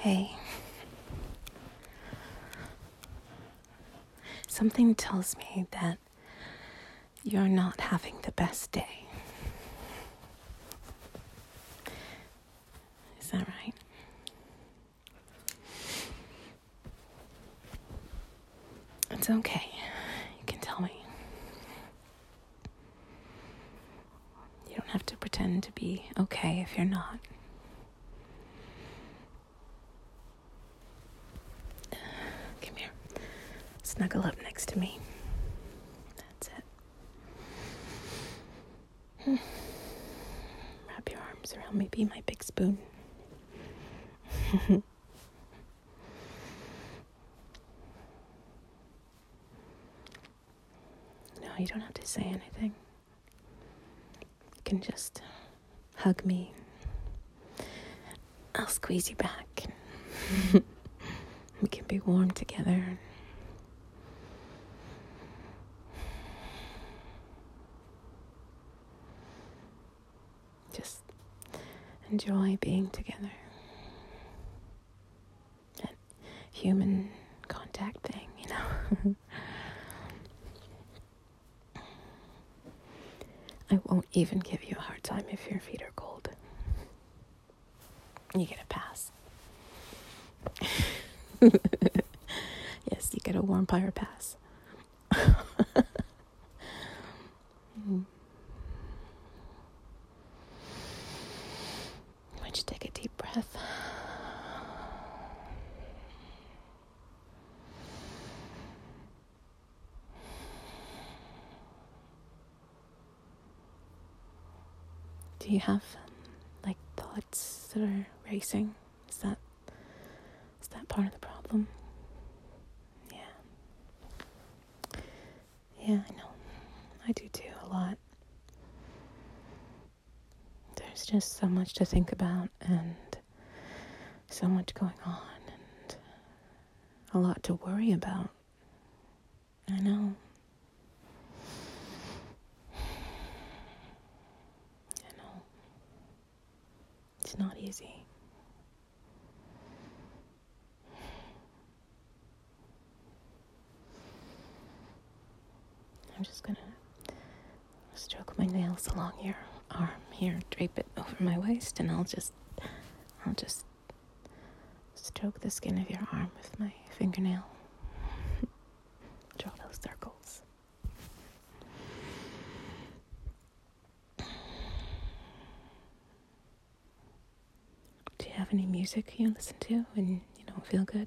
Hey. Something tells me that you're not having the best day. Is that right? It's okay. You can tell me. You don't have to pretend to be okay if you're not. Come here. Snuggle up next to me. That's it. Hmm. Wrap your arms around me. Be my big spoon. no, you don't have to say anything. You can just hug me. I'll squeeze you back. we can be warm together. Just enjoy being together. That human contact thing, you know. I won't even give you a hard time if your feet are cold. You get a pass. yes, you get a warm fire pass. Mm. Why don't you take a deep breath? Do you have like thoughts that are racing? Is that is that part of the problem? Yeah. Yeah, I know. I do too a lot. There's just so much to think about and so much going on and a lot to worry about. I know. I know. It's not easy. I'm just gonna stroke my nails along your arm here, drape it over my waist, and I'll just, I'll just stroke the skin of your arm with my fingernail. Draw those circles. Do you have any music you listen to when you don't feel good?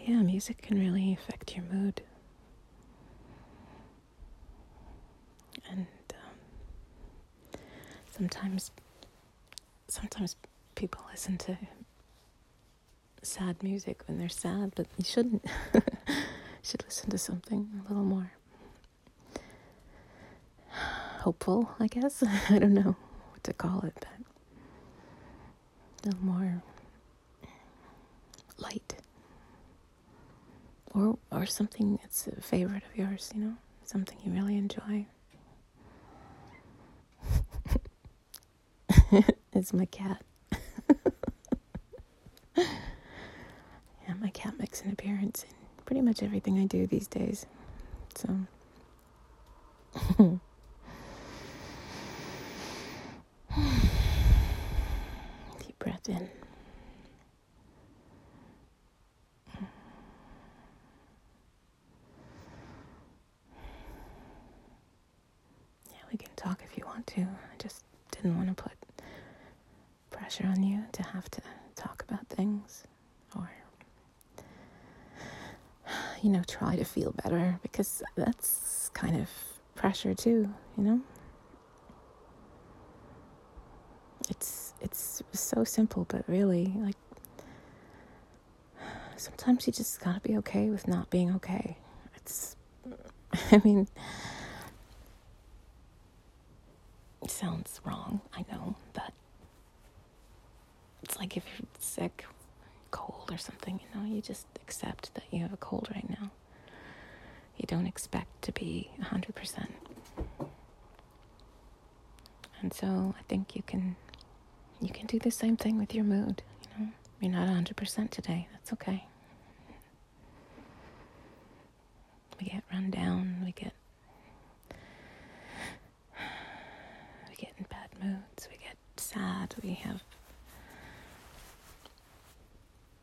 Yeah, music can really affect your mood. And um, sometimes, sometimes people listen to sad music when they're sad, but you shouldn't. you should listen to something a little more hopeful, I guess. I don't know what to call it, but a little more light. Or or something that's a favorite of yours, you know? Something you really enjoy. it's my cat. yeah, my cat makes an appearance in pretty much everything I do these days. So In. Yeah, we can talk if you want to. I just didn't want to put pressure on you to have to talk about things or, you know, try to feel better because that's kind of pressure too, you know? It's it's so simple, but really, like sometimes you just gotta be okay with not being okay. It's, I mean, it sounds wrong, I know, but it's like if you're sick, cold or something, you know, you just accept that you have a cold right now. You don't expect to be 100%. And so I think you can you can do the same thing with your mood, you know. You're not 100% today. That's okay. We get run down, we get we get in bad moods, we get sad, we have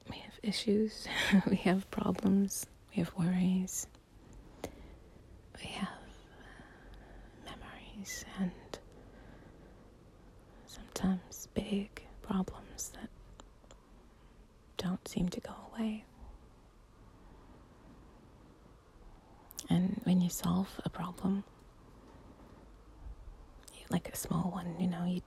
we have issues, we have problems, we have worries. We have memories and sometimes big problems that don't seem to go away. And when you solve a problem, like a small one, you know, you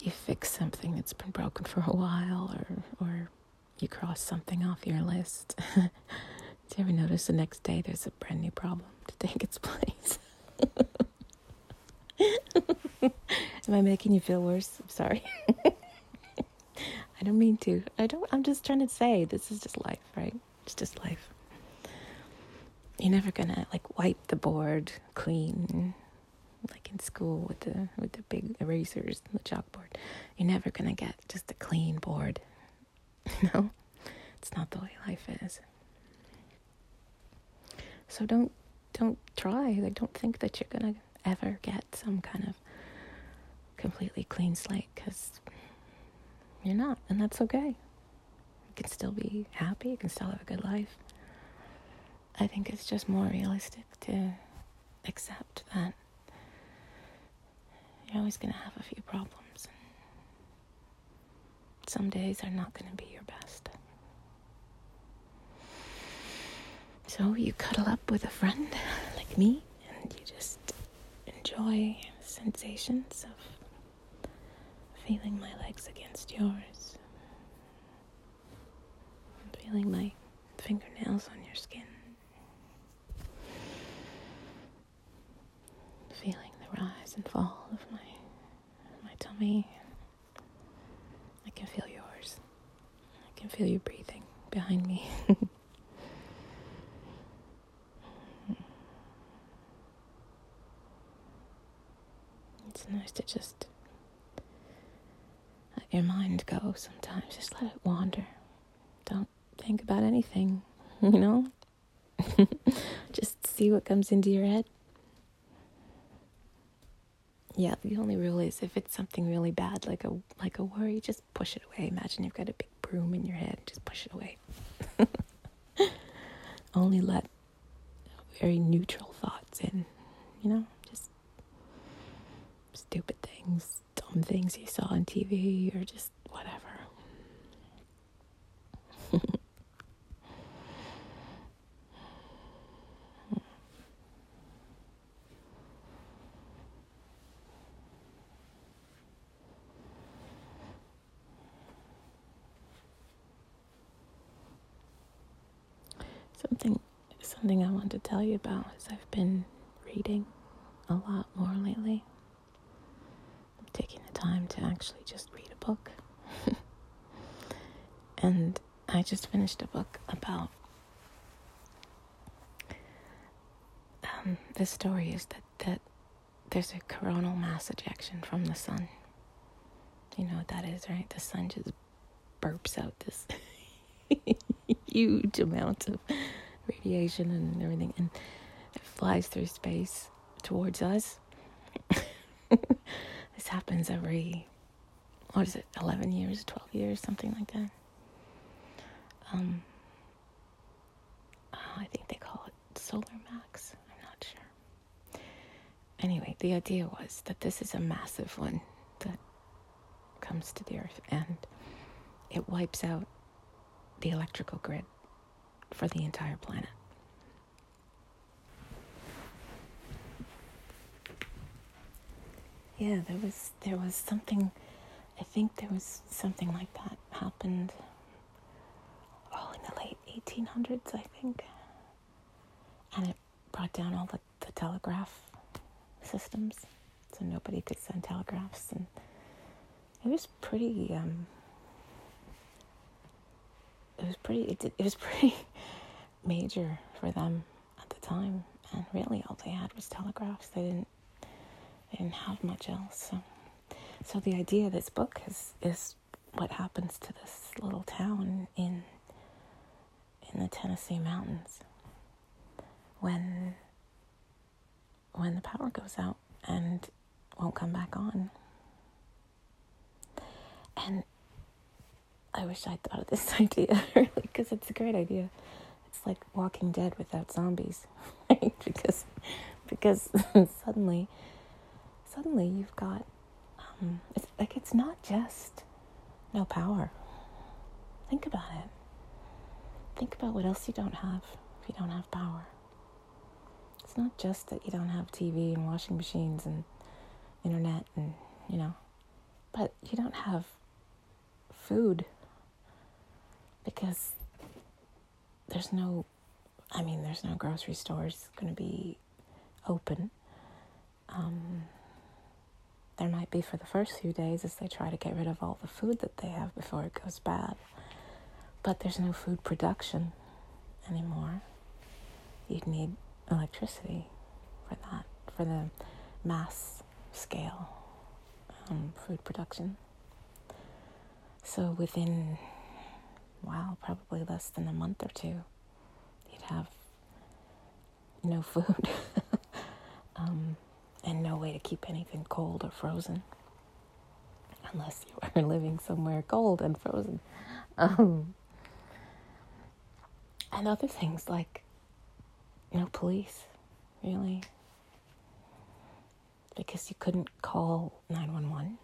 you fix something that's been broken for a while, or or you cross something off your list. Do you ever notice the next day there's a brand new problem to take its place? Am I making you feel worse? I'm sorry. I don't mean to. I don't I'm just trying to say this is just life, right? It's just life. You're never gonna like wipe the board clean school with the with the big erasers and the chalkboard. You're never gonna get just a clean board. no? It's not the way life is. So don't don't try. Like don't think that you're gonna ever get some kind of completely clean slate because you're not, and that's okay. You can still be happy, you can still have a good life. I think it's just more realistic to accept that you're always going to have a few problems. Some days are not going to be your best. So you cuddle up with a friend like me and you just enjoy sensations of feeling my legs against yours, feeling my fingernails on your skin, feeling the rise and fall of my my tummy. I can feel yours. I can feel you breathing behind me. it's nice to just let your mind go sometimes. Just let it wander. Don't think about anything, you know? just see what comes into your head. Yeah, the only rule is if it's something really bad, like a like a worry, just push it away. Imagine you've got a big broom in your head, just push it away. only let very neutral thoughts in, you know? Just stupid things, dumb things you saw on TV, or just whatever. something something I want to tell you about is I've been reading a lot more lately I'm taking the time to actually just read a book. and I just finished a book about um, the story is that, that there's a coronal mass ejection from the sun. You know what that is, right? The sun just burps out this huge amount of radiation and everything, and it flies through space towards us. This happens every, what is it, 11 years, 12 years, something like that. Um, I think they call it solar max. I'm not sure. Anyway, the idea was that this is a massive one that comes to the earth and it wipes out the electrical grid for the entire planet. yeah, there was there was something. I think there was something like that happened. Oh, in the late 1800s, I think, and it brought down all the, the telegraph systems, so nobody could send telegraphs, and it was pretty. Um, it was pretty. It, it was pretty major for them at the time, and really all they had was telegraphs. They didn't they didn't have much else. So so the idea of this book is is what happens to this little town in in the Tennessee mountains when when the power goes out and won't come back on. And I wish I'd thought of this idea because it's a great idea. It's like Walking Dead without zombies, right? because because suddenly suddenly you've got um, it's like it's not just no power. Think about it. Think about what else you don't have if you don't have power. It's not just that you don't have TV and washing machines and internet and, you know, but you don't have food because there's no, I mean, there's no grocery stores going to be open. Um, there might be for the first few days as they try to get rid of all the food that they have before it goes bad. But there's no food production anymore. You'd need electricity for that, for the mass scale um, food production. So within, wow, probably less than a month or two, you'd have no food. um, and no way to keep anything cold or frozen unless you are living somewhere cold and frozen. Um, and other things like, no police, really. Because you couldn't call 911.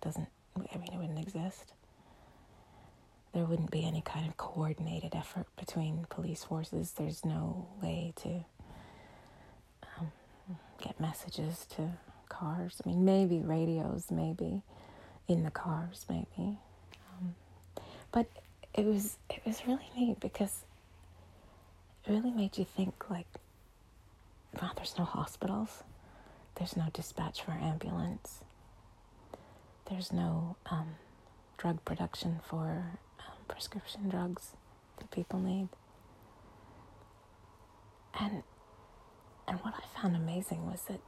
Doesn't, I mean, it wouldn't exist. There wouldn't be any kind of coordinated effort between police forces. There's no way to get messages to cars. I mean, maybe radios, maybe in the cars, maybe. Um, but it was it was really neat because it really made you think like, wow, there's no hospitals, there's no dispatch for ambulance, there's no um, drug production for um, prescription drugs that people need, and and what I found amazing was that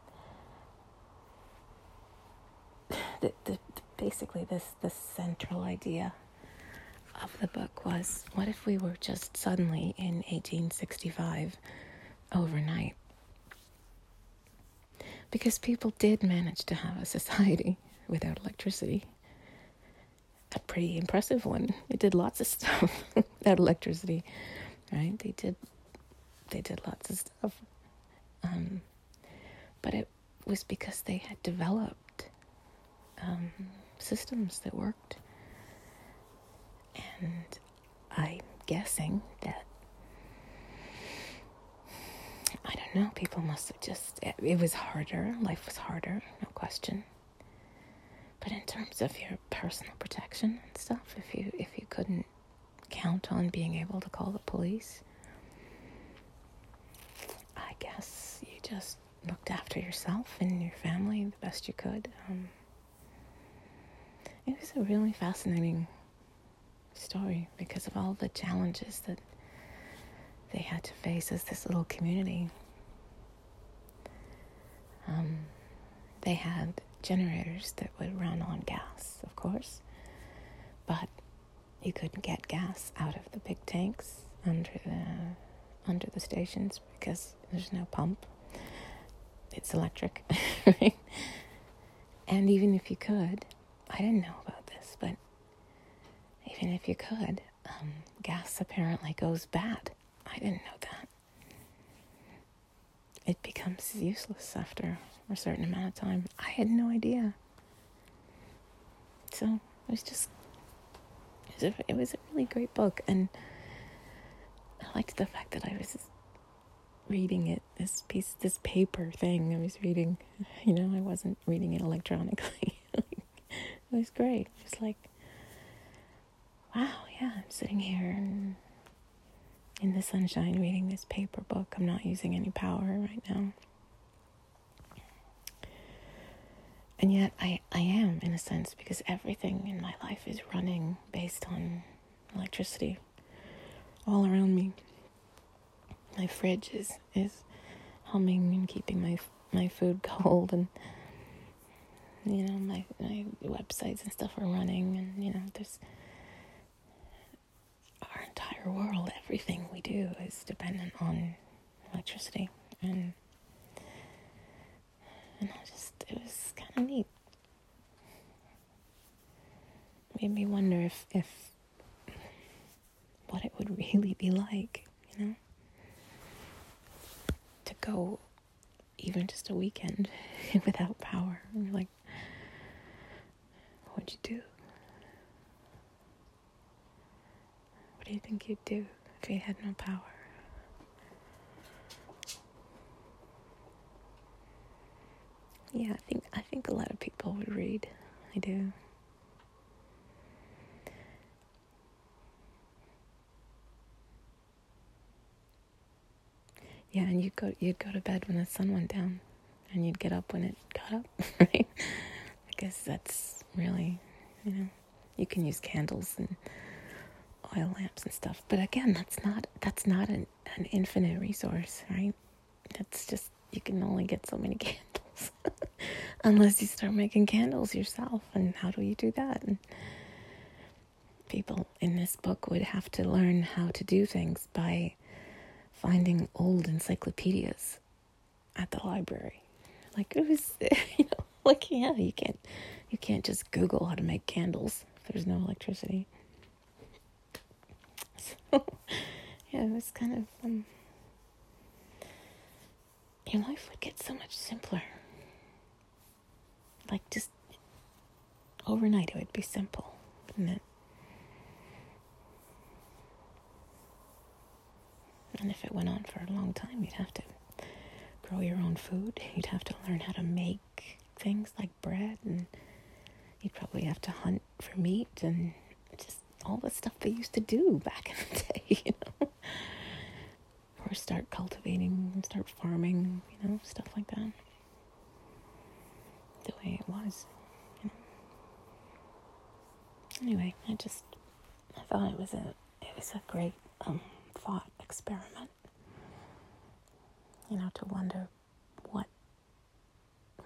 the, the, basically this the central idea of the book was what if we were just suddenly in 1865 overnight? Because people did manage to have a society without electricity a pretty impressive one they did lots of stuff without electricity right they did they did lots of stuff um, but it was because they had developed um, systems that worked. And I'm guessing that, I don't know, people must have just, it was harder. Life was harder, no question. But in terms of your personal protection and stuff, if you if you couldn't count on being able to call the police, I guess you just looked after yourself and your family the best you could. Um, it was a really fascinating story because of all the challenges that they had to face as this little community. Um, they had generators that would run on gas, of course, but you couldn't get gas out of the big tanks under the under the stations because there's no pump. It's electric? And even if you could, I didn't know about this, but even if you could, um, gas apparently goes bad. I didn't know that. It becomes useless after a certain amount of time. I had no idea. So it was just, it was a, it was a really great book. And I liked the fact that I was reading it, this piece, this paper thing I was reading. You know, I wasn't reading it electronically. it was great. It was like, wow, yeah, I'm sitting here in the sunshine reading this paper book. I'm not using any power right now. And yet I, I am in a sense because everything in my life is running based on electricity all around me. My fridge is, is humming and keeping my my food cold and you know my, my websites and stuff are running, and you know, there's our entire world, everything we do is dependent on electricity, and and I just it was kind of neat. Made me wonder if if what it would really be like, you know, to go even just a weekend without power. And you're Like, what'd you do? What do you think you'd do if you had no power? Yeah, I think I think a lot of people would read. I do. Yeah, and you'd go you'd go to bed when the sun went down, and you'd get up when it got up, right? Because that's really, you know, you can use candles and oil lamps and stuff, but again, that's not that's not an, an infinite resource, right? That's just you can only get so many candles unless you start making candles yourself. And how do you do that? People in this book would have to learn how to do things by finding old encyclopedias at the library. Like it was, you know, like yeah, you can't you can't just Google how to make candles if there's no electricity. So yeah, it was kind of um, your life would get so much simpler. Like just overnight, it would be simple, wouldn't it? And if it went on for a long time, you'd have to grow your own food. You'd have to learn how to make things like bread, and you'd probably have to hunt for meat and just all the stuff they used to do back in the day, you know? Or start cultivating and start farming, you know, stuff like that. The way it was, you know. Anyway, I just I thought it was a it was a great um, thought experiment. You know, to wonder what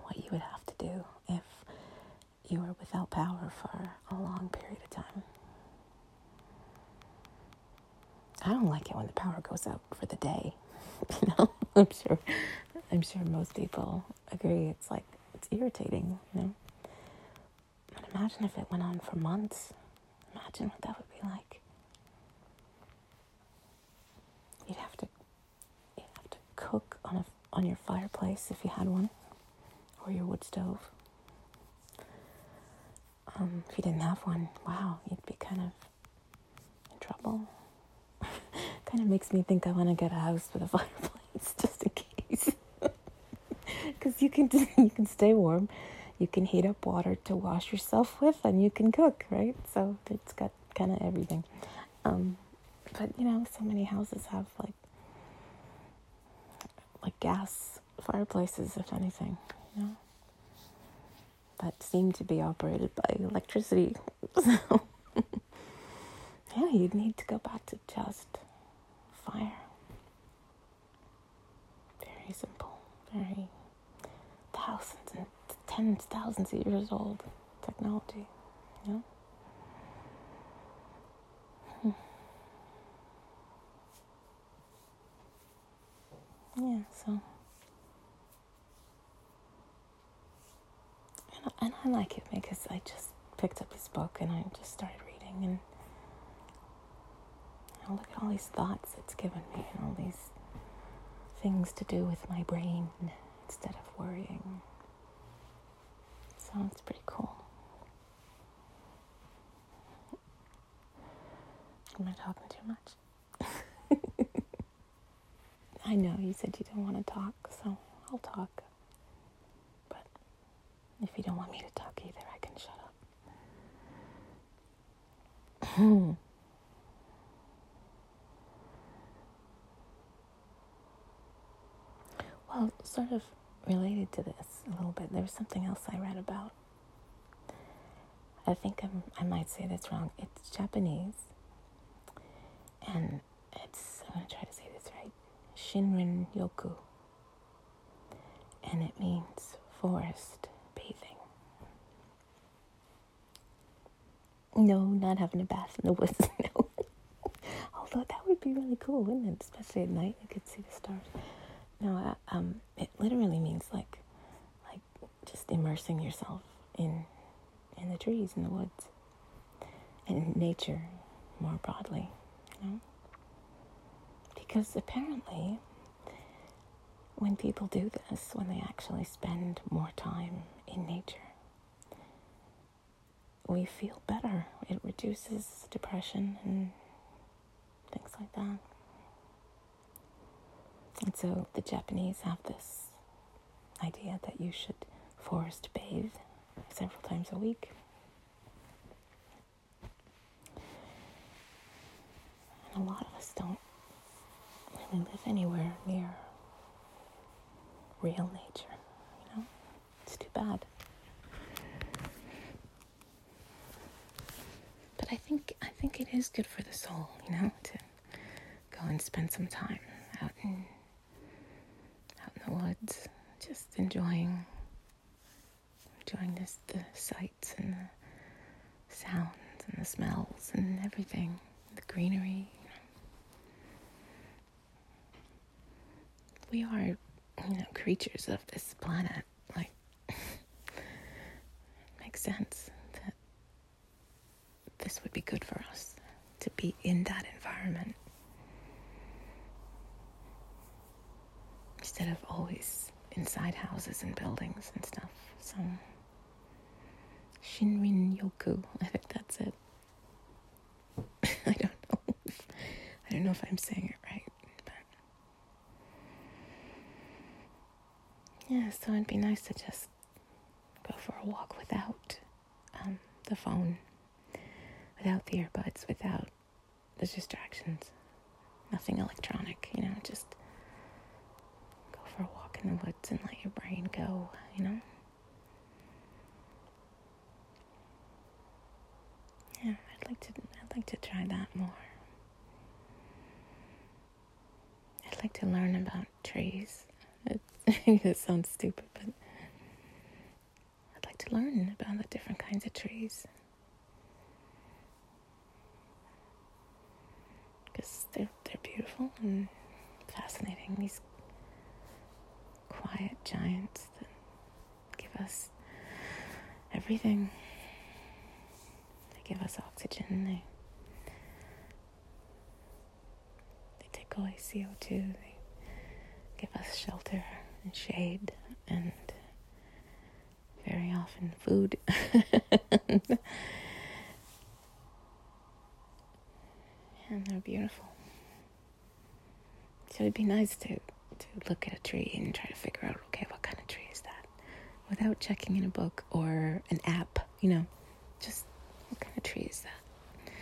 what you would have to do if you were without power for a long period of time. I don't like it when the power goes out for the day. You know, I'm sure I'm sure most people agree it's like it's irritating, you know. But imagine if it went on for months. Imagine what that would be like. You'd have to you'd have to cook on a on your fireplace if you had one, or your wood stove. Um, if you didn't have one, wow, you'd be kind of in trouble. kind of makes me think I want to get a house with a fireplace just you can you can stay warm, you can heat up water to wash yourself with, and you can cook, right? So it's got kind of everything. Um, but you know, so many houses have like like gas fireplaces, if anything, you know, that seem to be operated by electricity. So yeah, you'd need to go back to just fire. Very simple, very thousands and tens thousands of years old technology, you know. Hmm. Yeah, so. And I, and I like it because I just picked up this book and I just started reading and oh, look at all these thoughts it's given me and all these things to do with my brain instead of worrying. So it's pretty cool. Am I talking too much? I know you said you don't want to talk, so I'll talk. But if you don't want me to talk either, I can shut up. well, sort of related to this a little bit, there's something else I read about. I think I'm, I might say this wrong. It's Japanese, and it's, I'm going to try to say this right Shinrin Yoku, and it means forest bathing. No, not having a bath in the woods. No. Although that would be really cool, wouldn't it? Especially at night, you could see the stars. No, uh, um, it literally means like, like just immersing yourself in, in the trees, in the woods, and nature more broadly, you know. Because apparently, when people do this, when they actually spend more time in nature, we feel better. It reduces depression and things like that. And so the Japanese have this idea that you should forest bathe several times a week. And a lot of us don't really live anywhere near real nature, you know? It's too bad. But I think I think it is good for the soul, you know, to go and spend some time out in woods, just enjoying enjoying this the sights and the sounds and the smells and everything, the greenery. We are, you know, creatures of this planet. Like, makes sense that this would be good for us to be in that environment. Instead of always inside houses and buildings and stuff. So, Shinrin Yoku, I think that's it. I don't know. If, I don't know if I'm saying it right, but yeah. So it'd be nice to just go for a walk without um, the phone, without the earbuds, without the distractions, nothing electronic. You know, just in the woods and let your brain go, you know? Yeah, I'd like to I'd like to try that more. I'd like to learn about trees. It, it sounds stupid, but I'd like to learn about the different kinds of trees. Because they're, they're beautiful and fascinating. These giants that give us everything. They give us oxygen. They they take away CO two. They give us shelter and shade and very often food. and they're beautiful. So it'd be nice to to look at a tree and try to figure out, okay, what kind of tree is that? Without checking in a book or an app, you know, just what kind of tree is that?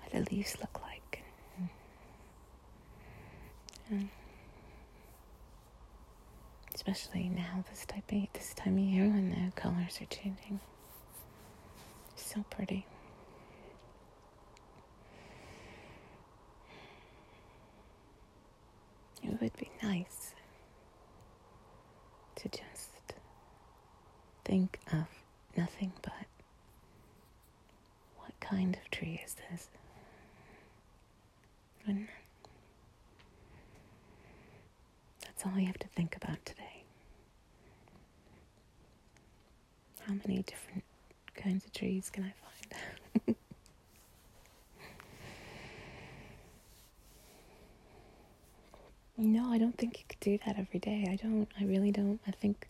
What do the leaves look like? And um, especially now, this type of this time of year when the colors are changing. So pretty. it would be nice to just think of nothing but what kind of tree is this? That's all you have to think about today. How many different kinds of trees can I find? No, I don't think you could do that every day. I don't. I really don't. I think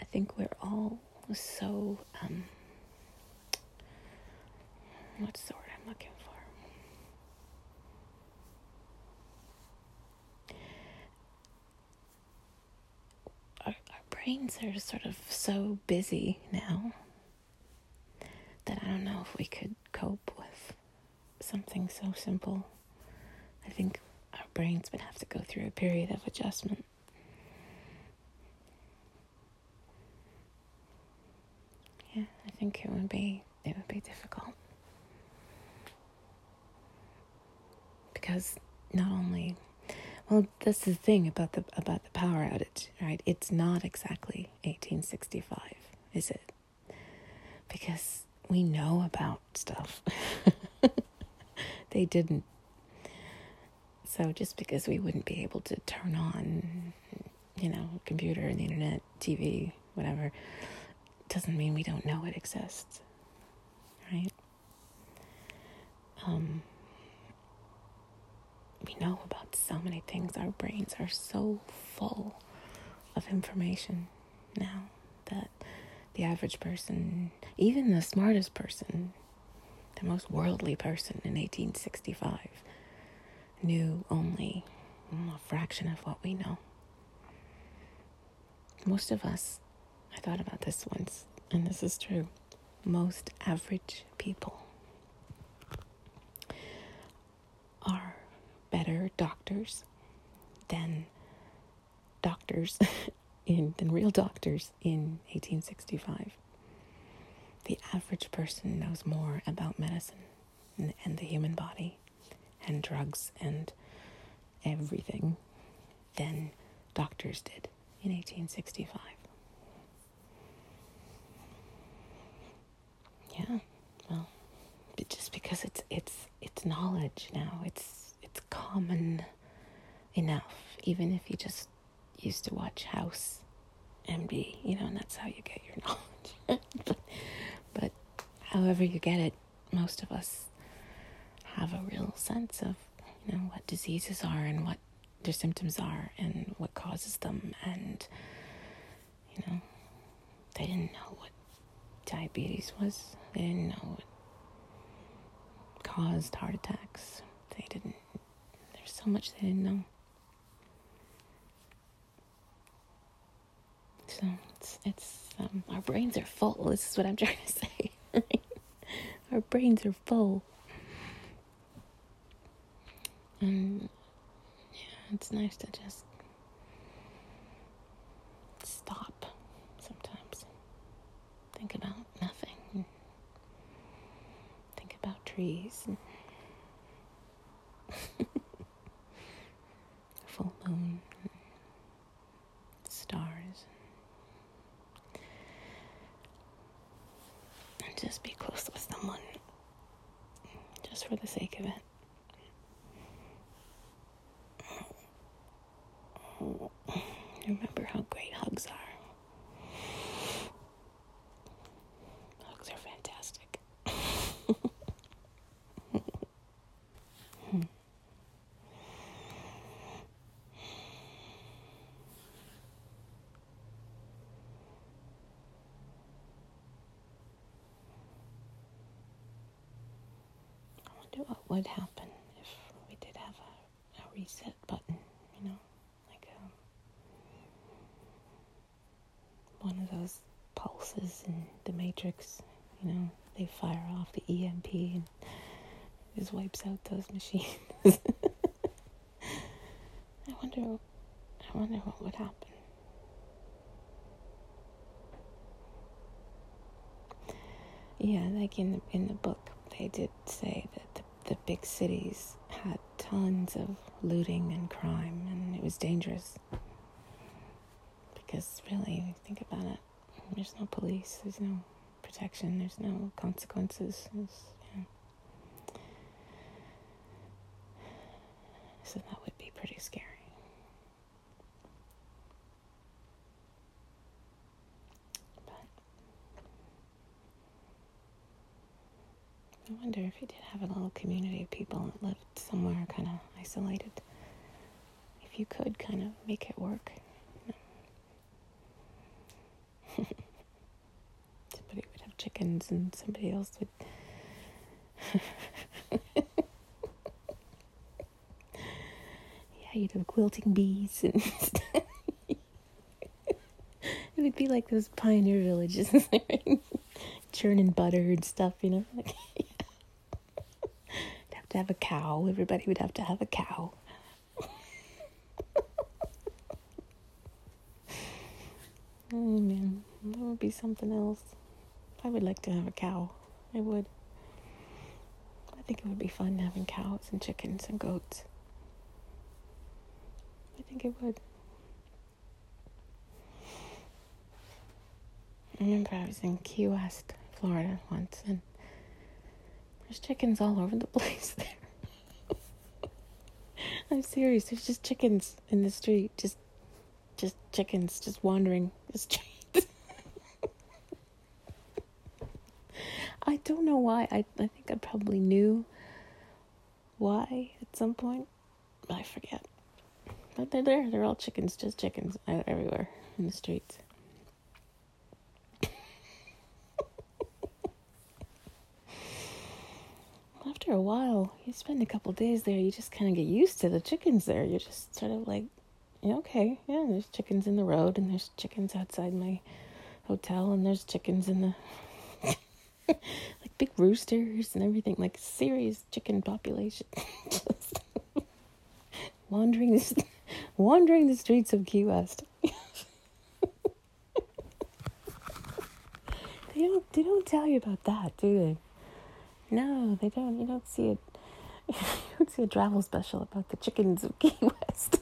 I think we're all so um what's the word I'm looking for? Our, our brains are sort of so busy now that I don't know if we could cope with something so simple. I think brains would have to go through a period of adjustment. Yeah, I think it would be it would be difficult. Because not only well, that's the thing about the about the power outage, right? It's not exactly 1865, is it? Because we know about stuff. they didn't. So just because we wouldn't be able to turn on, you know, computer and the internet, TV, whatever, doesn't mean we don't know it exists. Right? Um, we know about so many things. Our brains are so full of information now that the average person, even the smartest person, the most worldly person in 1865, knew only a fraction of what we know. Most of us, I thought about this once, and this is true, most average people are better doctors than doctors in than real doctors in 1865. The average person knows more about medicine and, and the human body and drugs and everything than doctors did in 1865. Yeah, well, just because it's it's it's knowledge now. It's it's common enough, even if you just used to watch House MD, you know, and that's how you get your knowledge. but, but however you get it, most of us have a real sense of, you know, what diseases are and what their symptoms are and what causes them. And, you know, they didn't know what diabetes was, they didn't know what caused heart attacks. They didn't, there's so much they didn't know. So it's, it's um, our brains are full. This is what I'm trying to say. our brains are full. And yeah, it's nice to just stop sometimes. Think about nothing. Think about trees. Full moon. Stars. And just be close with someone. Just for the sake of it. Remember how great hugs are. Hugs are fantastic. I wonder what would happen if we did have a, a reset button, you know, like a, one of those in the Matrix, you know, they fire off the EMP and just wipes out those machines. I wonder, I wonder what would happen. Yeah, like in the in the book, they did say that the, the big cities had tons of looting and crime, and it was dangerous. Because really, think about it, there's no police, there's no protection, there's no consequences. There's. So that would be pretty scary. But I wonder if you did have a little community of people that lived somewhere kind of isolated. If you could kind of make it work. chickens and somebody else would. yeah, you'd have quilting bees and it would be like those pioneer villages churning butter and stuff, you know. Like, have to have a cow. Everybody would have to have a cow. oh man, that would be something else. I would like to have a cow. I would. I think it would be fun having cows and chickens and goats. I think it would. I remember I was in Key West, Florida once, and there's chickens all over the place there. I'm serious. There's just chickens in the street, just, just chickens, just wandering the street. I don't know why. I I think I probably knew why at some point. I forget. But they're there. They're all chickens, just chickens uh, everywhere in the streets. After a while, you spend a couple days there, you just kind of get used to the chickens there. You're just sort of like, okay, yeah, there's chickens in the road, and there's chickens outside my hotel, and there's chickens in the. like big roosters and everything, like serious chicken population. wandering the, wandering the streets of Key West. they don't they don't tell you about that, do they? No, they don't. You don't see it. You don't see a travel special about the chickens of Key West.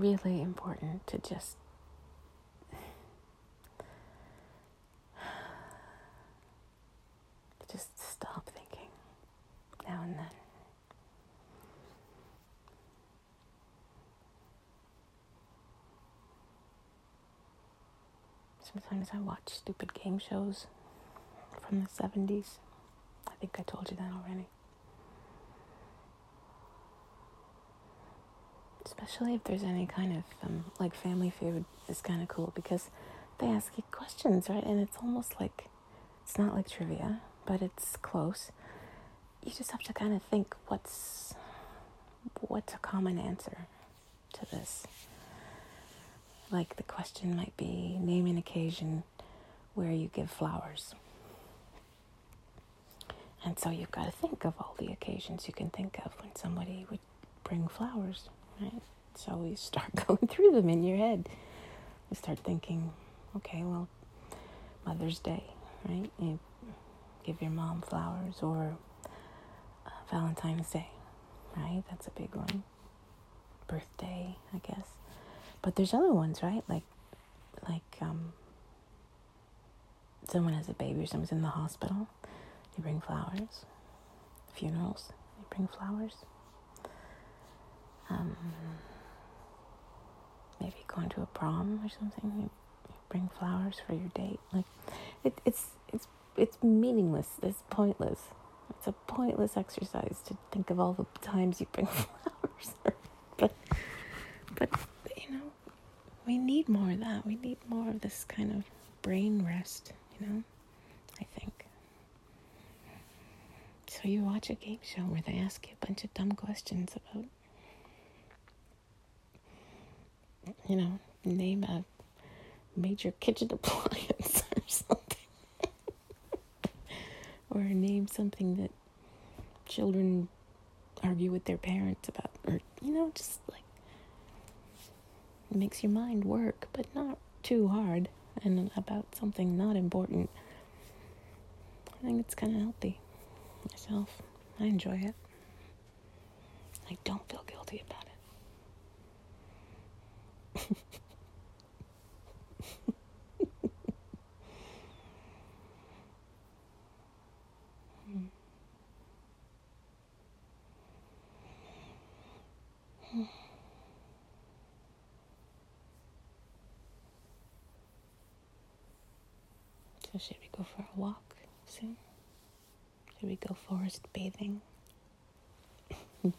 really important to just just stop thinking now and then. Sometimes I watch stupid game shows from the 70s. I think I told you that already. Especially if there's any kind of um, like Family Feud is kind of cool because they ask you questions, right? And it's almost like it's not like trivia, but it's close. You just have to kind of think what's what's a common answer to this. Like the question might be name an occasion where you give flowers. And so you've got to think of all the occasions you can think of when somebody would bring flowers, right? So you start going through them in your head. You start thinking, okay, well, Mother's Day, right? You give your mom flowers, or uh, Valentine's Day, right? That's a big one. Birthday, I guess. But there's other ones, right? Like, like um, someone has a baby or someone's in the hospital you bring flowers. Funerals, you bring flowers. Um, maybe going to a prom or something, you, you bring flowers for your date. Like, it, it's it's it's meaningless. It's pointless. It's a pointless exercise to think of all the times you bring flowers. but but you know, we need more of that. We need more of this kind of brain rest. You know, I think. So you watch a game show where they ask you a bunch of dumb questions about, you know, name a major kitchen appliance or something. or name something that children argue with their parents about. Or, you know, just like it makes your mind work, but not too hard and about something not important. I think it's kind of healthy myself. I enjoy it. I don't feel guilty about it. So should we go for a walk soon? Should we go forest bathing? if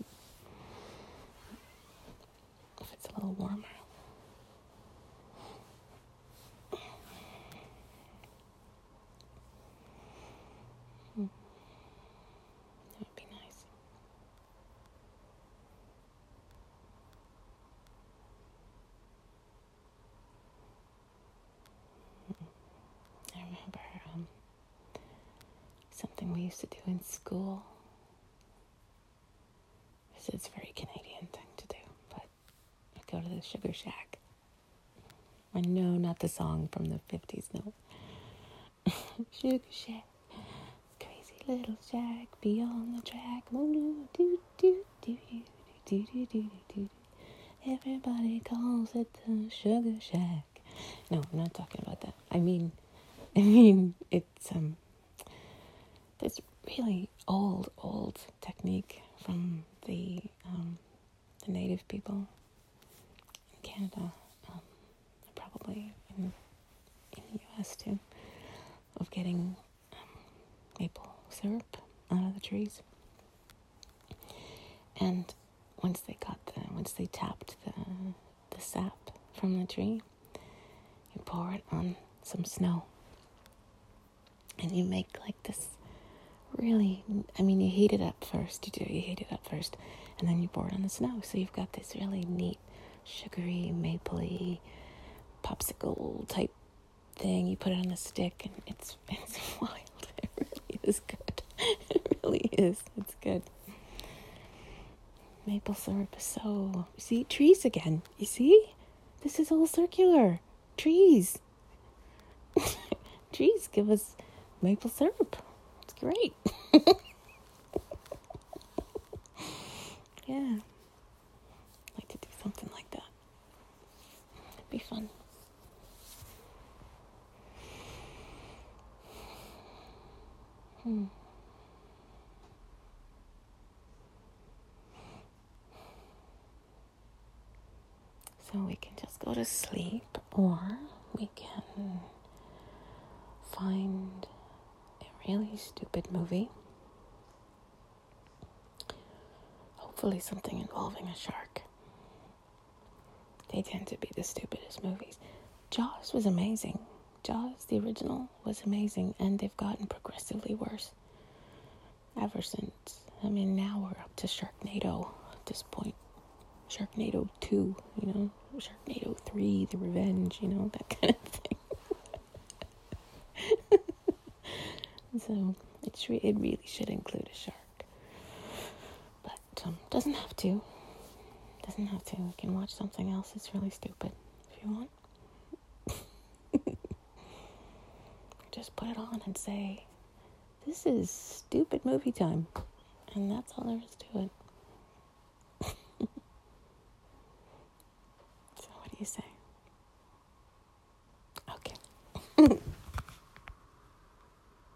it's a little warmer. That would be nice. thing we used to do in school. This is a very Canadian thing to do, but I go to the Sugar Shack. I know not the song from the 50s, no. Sugar Shack, crazy little shack beyond the track. Do, do, do, do, do, do, do, do, do. Everybody calls it the Sugar Shack. No, I'm not talking about that. I mean, I mean, it's um, this really old, old technique from the um, the native people in Canada, um, probably in in the U.S. too, of getting um, maple syrup out of the trees. And once they got the, once they tapped the the sap from the tree, you pour it on some snow, and you make like this really, I mean, you heat it up first. You do, you heat it up first, and then you pour it on the snow. So you've got this really neat, sugary, mapley, popsicle type thing. You put it on a stick, and it's it's wild. It really is good. It really is. It's good. Maple syrup is so. See trees again. You see, this is all circular. Trees. trees give us maple syrup great. yeah. I'd like to do something like that. It'd be fun. Hmm. So we can just go to sleep, or we can find really stupid movie. Hopefully, something involving a shark. They tend to be the stupidest movies. Jaws was amazing. Jaws, the original, was amazing, and they've gotten progressively worse ever since. I mean, now we're up to Sharknado at this point. Sharknado 2, you know, Sharknado 3, The Revenge, you know, that kind of thing. So it's re- it really should include a shark, but um, doesn't have to. Doesn't have to. You can watch something else. It's really stupid if you want. Just put it on and say, "This is stupid movie time," and that's all there is to it.